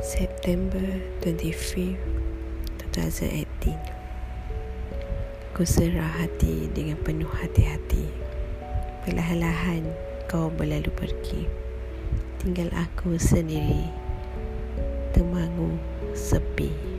September 25, 2018 Ku serah hati dengan penuh hati-hati. Perlahan-lahan kau berlalu pergi. Tinggal aku sendiri Temangu sepi Sepi.